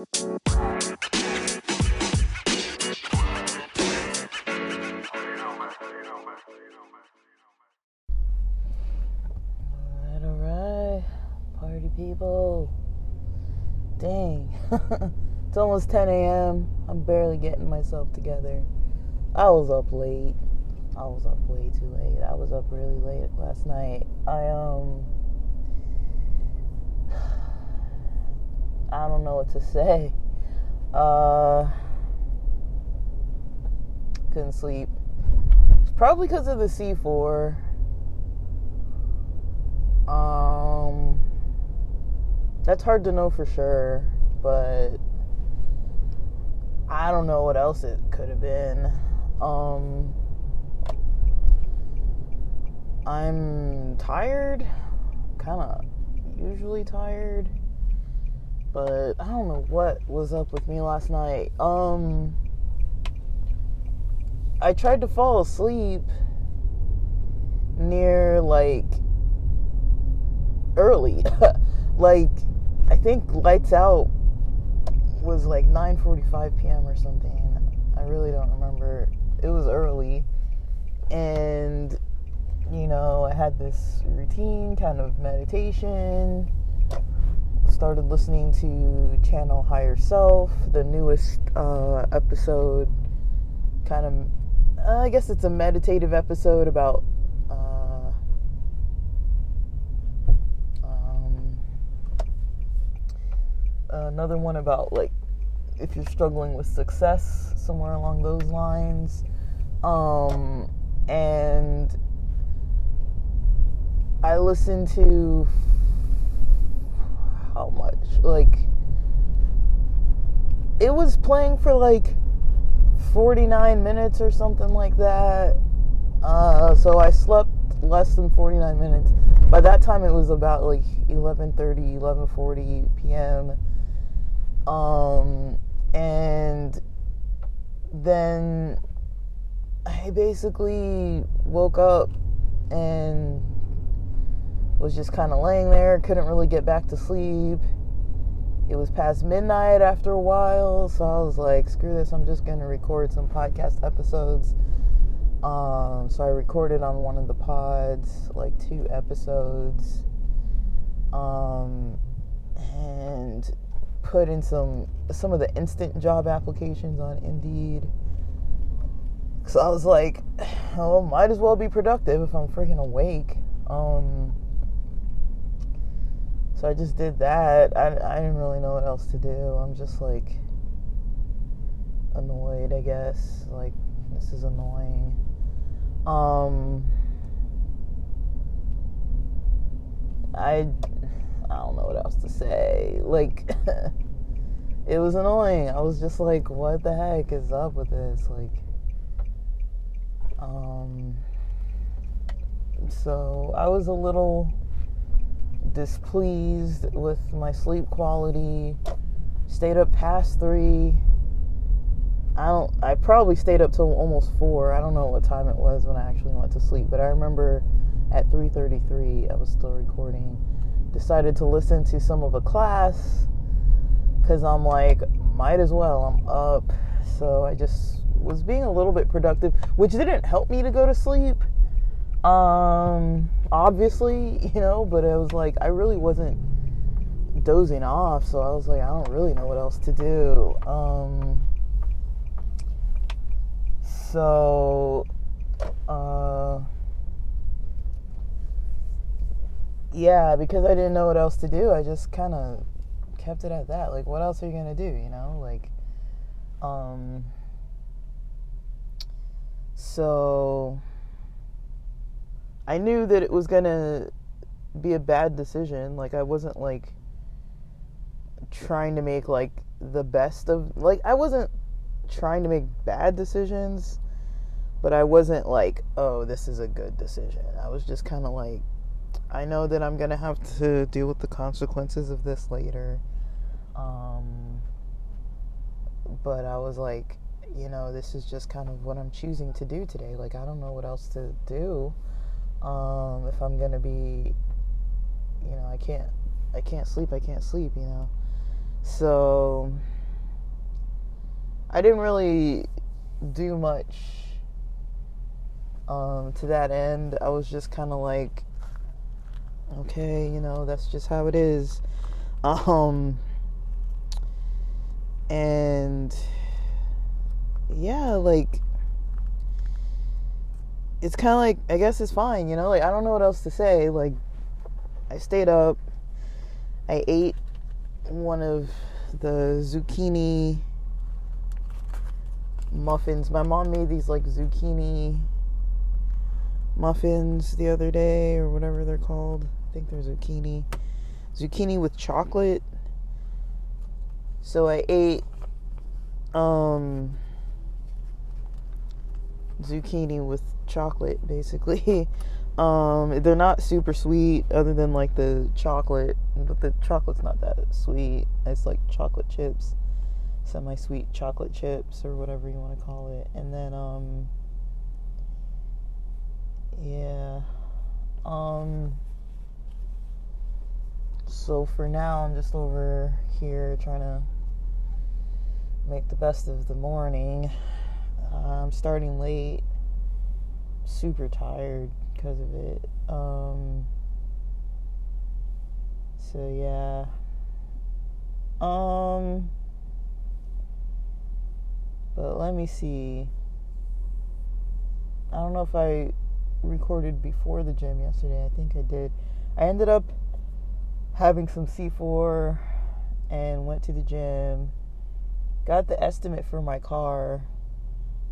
Alright, alright. Party people. Dang. it's almost 10 a.m. I'm barely getting myself together. I was up late. I was up way too late. I was up really late last night. I, um. I don't know what to say. Uh. Couldn't sleep. It's probably because of the C4. Um, that's hard to know for sure, but I don't know what else it could have been. Um, I'm tired, kind of usually tired, but I don't know what was up with me last night. Um, I tried to fall asleep near like early. like I think lights out was like 9:45 p.m. or something. I really don't remember. It was early. And you know, I had this routine kind of meditation. Started listening to Channel Higher Self, the newest uh, episode. Kind of, uh, I guess it's a meditative episode about uh, um, another one about like if you're struggling with success, somewhere along those lines. Um, and I listened to how much? Like, it was playing for like 49 minutes or something like that. Uh, so I slept less than 49 minutes. By that time, it was about like 11:30, 11:40 p.m. Um, and then I basically woke up and was just kind of laying there, couldn't really get back to sleep. It was past midnight after a while, so I was like, screw this, I'm just gonna record some podcast episodes. Um, so I recorded on one of the pods, like two episodes, um, and put in some some of the instant job applications on Indeed. So I was like, oh, might as well be productive if I'm freaking awake. Um, so I just did that. I, I didn't really know what else to do. I'm just like annoyed, I guess. Like, this is annoying. Um, I, I don't know what else to say. Like, it was annoying. I was just like, what the heck is up with this? Like, um, so I was a little displeased with my sleep quality. Stayed up past three. I don't. I probably stayed up till almost four. I don't know what time it was when I actually went to sleep, but I remember at 3:33 I was still recording. Decided to listen to some of a class because I'm like, might as well. I'm up, so I just was being a little bit productive, which didn't help me to go to sleep. Um, obviously, you know, but it was like I really wasn't dozing off, so I was like, I don't really know what else to do. Um, so, uh, yeah, because I didn't know what else to do, I just kind of kept it at that. Like, what else are you gonna do? You know, like, um, so I knew that it was gonna be a bad decision. Like, I wasn't like trying to make like the best of like I wasn't trying to make bad decisions, but I wasn't like, oh, this is a good decision. I was just kind of like, I know that I'm gonna have to deal with the consequences of this later. Um, but I was like, you know, this is just kind of what I'm choosing to do today. Like, I don't know what else to do. Um, if I'm gonna be, you know, I can't, I can't sleep. I can't sleep. You know, so I didn't really do much um, to that end. I was just kind of like, okay, you know, that's just how it is. Um, and yeah, like it's kind of like I guess it's fine, you know. Like I don't know what else to say. Like I stayed up. I ate one of the zucchini muffins. My mom made these like zucchini muffins the other day or whatever they're called. I think they're zucchini. Zucchini with chocolate. So I ate um zucchini with chocolate basically. Um, they're not super sweet other than like the chocolate, but the chocolate's not that sweet. It's like chocolate chips, semi sweet chocolate chips or whatever you want to call it. And then um yeah. Um so for now I'm just over here trying to make the best of the morning. I'm starting late. Super tired because of it. Um, so yeah. Um, but let me see. I don't know if I recorded before the gym yesterday. I think I did. I ended up having some C4 and went to the gym got the estimate for my car.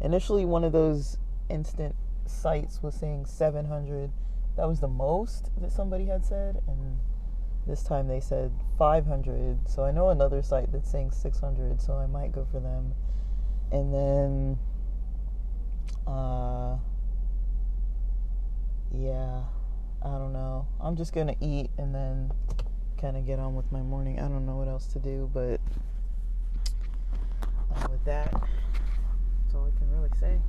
Initially, one of those instant sites was saying 700. That was the most that somebody had said, and this time they said 500. So I know another site that's saying 600, so I might go for them. And then, uh, yeah, I don't know. I'm just gonna eat and then kind of get on with my morning. I don't know what else to do, but with that, all I can really say.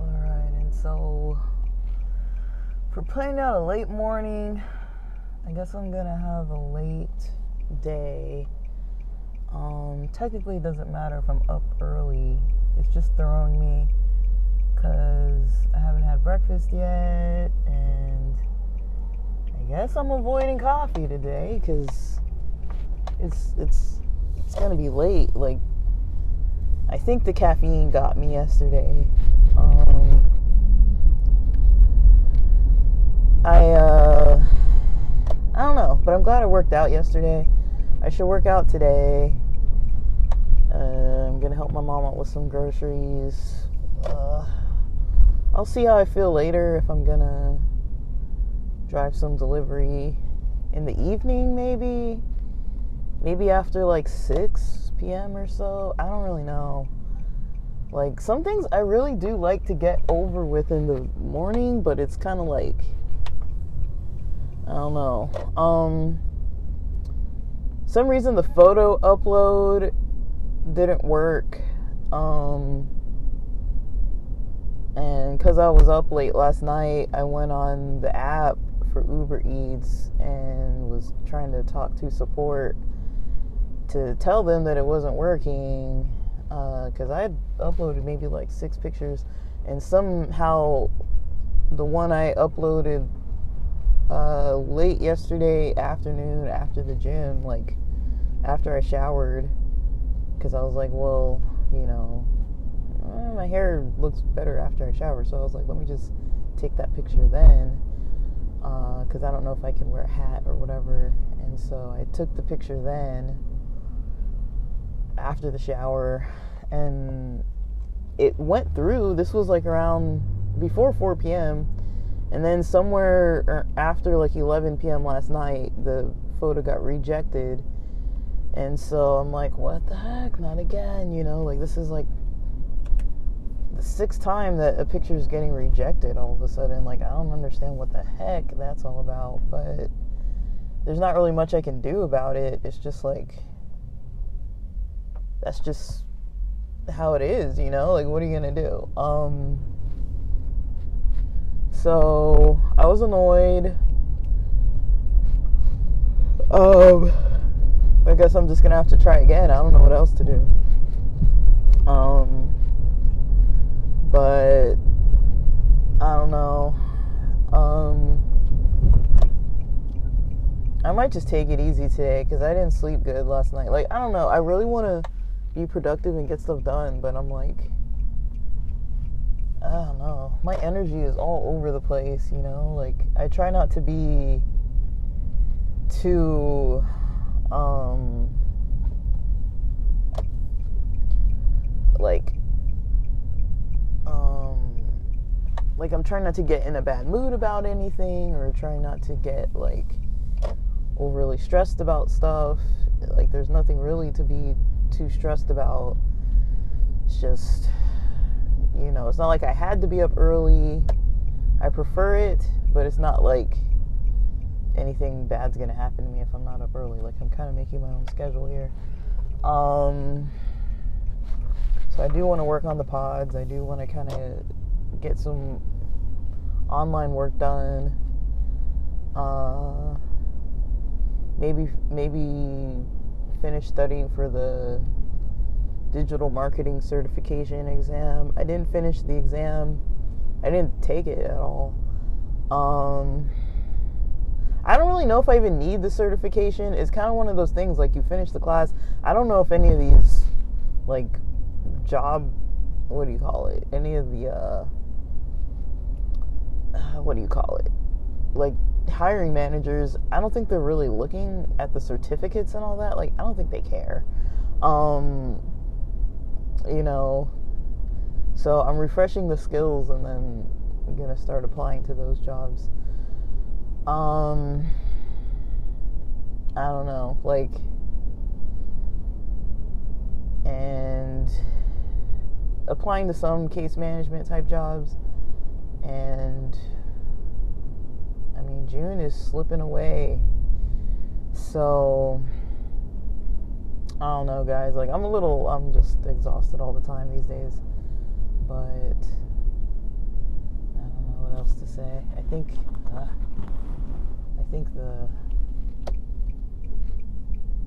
Alright, and so for planning out a late morning, I guess I'm gonna have a late day. Um, technically, it doesn't matter if I'm up early, it's just throwing me because I haven't had breakfast yet, and I guess I'm avoiding coffee today because it's it's it's gonna be late. Like I think the caffeine got me yesterday. Um, I uh, I don't know, but I'm glad I worked out yesterday. I should work out today. Uh, I'm gonna help my mom out with some groceries. Uh, I'll see how I feel later if I'm gonna drive some delivery in the evening, maybe. Maybe after like 6 p.m. or so. I don't really know. Like some things I really do like to get over with in the morning, but it's kind of like I don't know. Um some reason the photo upload didn't work. Um and cuz I was up late last night, I went on the app for Uber Eats and was trying to talk to support to tell them that it wasn't working because uh, I had uploaded maybe like six pictures, and somehow the one I uploaded uh, late yesterday afternoon after the gym, like after I showered, because I was like, well, you know, eh, my hair looks better after I shower, so I was like, let me just take that picture then, because uh, I don't know if I can wear a hat or whatever, and so I took the picture then after the shower and it went through. This was like around before 4 p.m. And then somewhere er, after like 11 p.m. last night, the photo got rejected. And so I'm like, what the heck? Not again, you know? Like, this is like the sixth time that a picture is getting rejected all of a sudden. Like, I don't understand what the heck that's all about. But there's not really much I can do about it. It's just like, that's just how it is, you know? Like what are you to do? Um so I was annoyed. Um I guess I'm just to have to try again. I don't know what else to do. Um, but I don't know. Um, I might just take it easy today because I didn't sleep good last night. Like, I don't know. I really want to be productive and get stuff done, but I'm like, I don't know. My energy is all over the place, you know? Like, I try not to be too, um, like, um, like I'm trying not to get in a bad mood about anything or trying not to get, like, overly stressed about stuff. Like, there's nothing really to be too stressed about. It's just, you know, it's not like I had to be up early. I prefer it, but it's not like anything bad's gonna happen to me if I'm not up early. Like I'm kind of making my own schedule here. Um, so I do want to work on the pods. I do want to kind of get some online work done. Uh, maybe maybe finish studying for the digital marketing certification exam. I didn't finish the exam. I didn't take it at all. Um, I don't really know if I even need the certification. It's kind of one of those things like you finish the class. I don't know if any of these like job what do you call it? Any of the uh what do you call it? Like hiring managers, I don't think they're really looking at the certificates and all that. Like I don't think they care. Um you know, so I'm refreshing the skills and then I'm going to start applying to those jobs. Um, I don't know, like, and applying to some case management type jobs. And mean, June is slipping away. So, I don't know, guys. Like, I'm a little, I'm just exhausted all the time these days. But, I don't know what else to say. I think, uh, I think the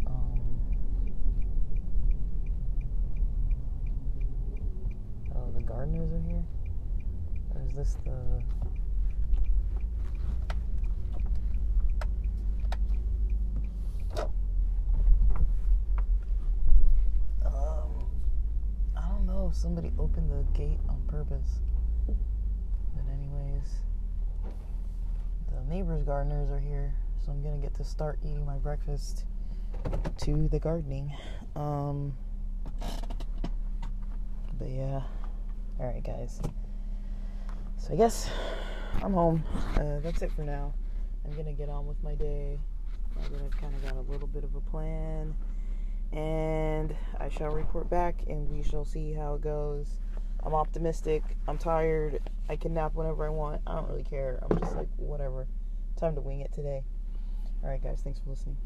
um, oh the gardeners are here. Or is this the um Somebody opened the gate on purpose. But anyways the neighbors' gardeners are here, so I'm gonna get to start eating my breakfast to the gardening. Um, but yeah, all right, guys. So I guess I'm home. Uh, that's it for now. I'm gonna get on with my day. I've kind of got a little bit of a plan, and I shall report back, and we shall see how it goes. I'm optimistic. I'm tired. I can nap whenever I want. I don't really care. I'm just like, whatever. Time to wing it today. All right, guys. Thanks for listening.